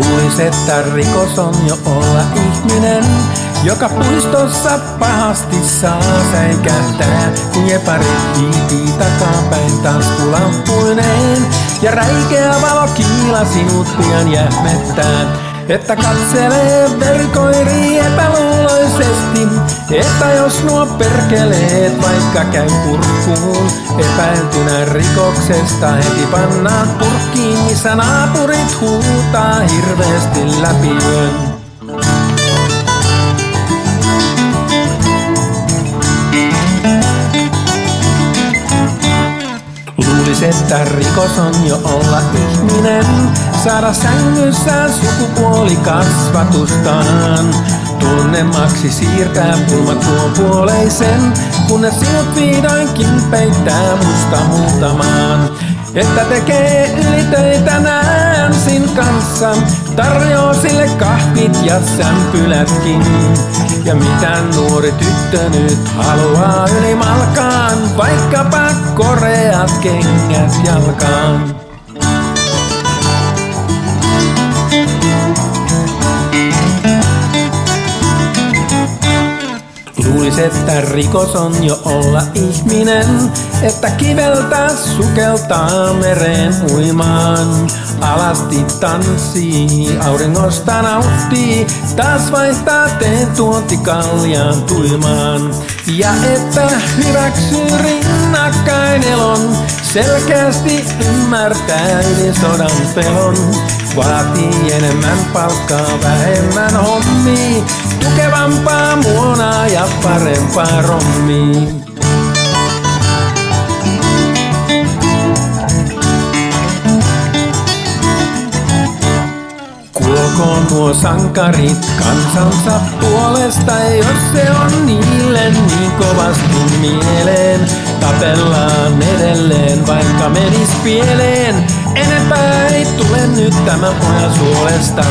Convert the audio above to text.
Luulis, että rikos on jo olla ihminen, joka puistossa pahasti saa säikähtää, kun jepari hiipii takapäin taskulampuineen. Ja räikeä valo kiila sinut pian jähmettää. Että katselee verkoiri epäluuloisesti, että jos nuo perkeleet vaikka käy kurkkuun, epäiltynä rikoksesta heti pannaan purkkiin, missä naapurit huutaa hirveästi läpi yön. Luulis, että rikos on jo olla ihminen, saada sängyssä sukupuolikasvatustaan. Tunnemaksi siirtää pulma tuon puoleisen, kunnes sinut vihdoinkin peittää musta muutamaan. Että tekee ylitöitä Nansin kanssa, tarjoaa sille kahvit ja sämpylätkin. Ja mitä nuori tyttö nyt haluaa yli malkaan, vaikkapa koreat kengät jalkaan. Että rikos on jo olla ihminen, että kiveltä sukeltaa mereen uimaan. Alasti tanssii, auringosta nauttii, taas vaihtaa teen tuonti kaljaan tuimaan. Ja että hyväksyy rinnakkain elon, selkeästi ymmärtää sodan pelon. Vaatii enemmän palkkaa, vähemmän hommia, tukevampaa parempaa rommia. Kuolkoon nuo sankarit kansansa puolesta, jos se on niille niin kovasti mieleen. Tapellaan edelleen, vaikka menis pieleen. Enempää ei tule nyt tämän pojan suolesta.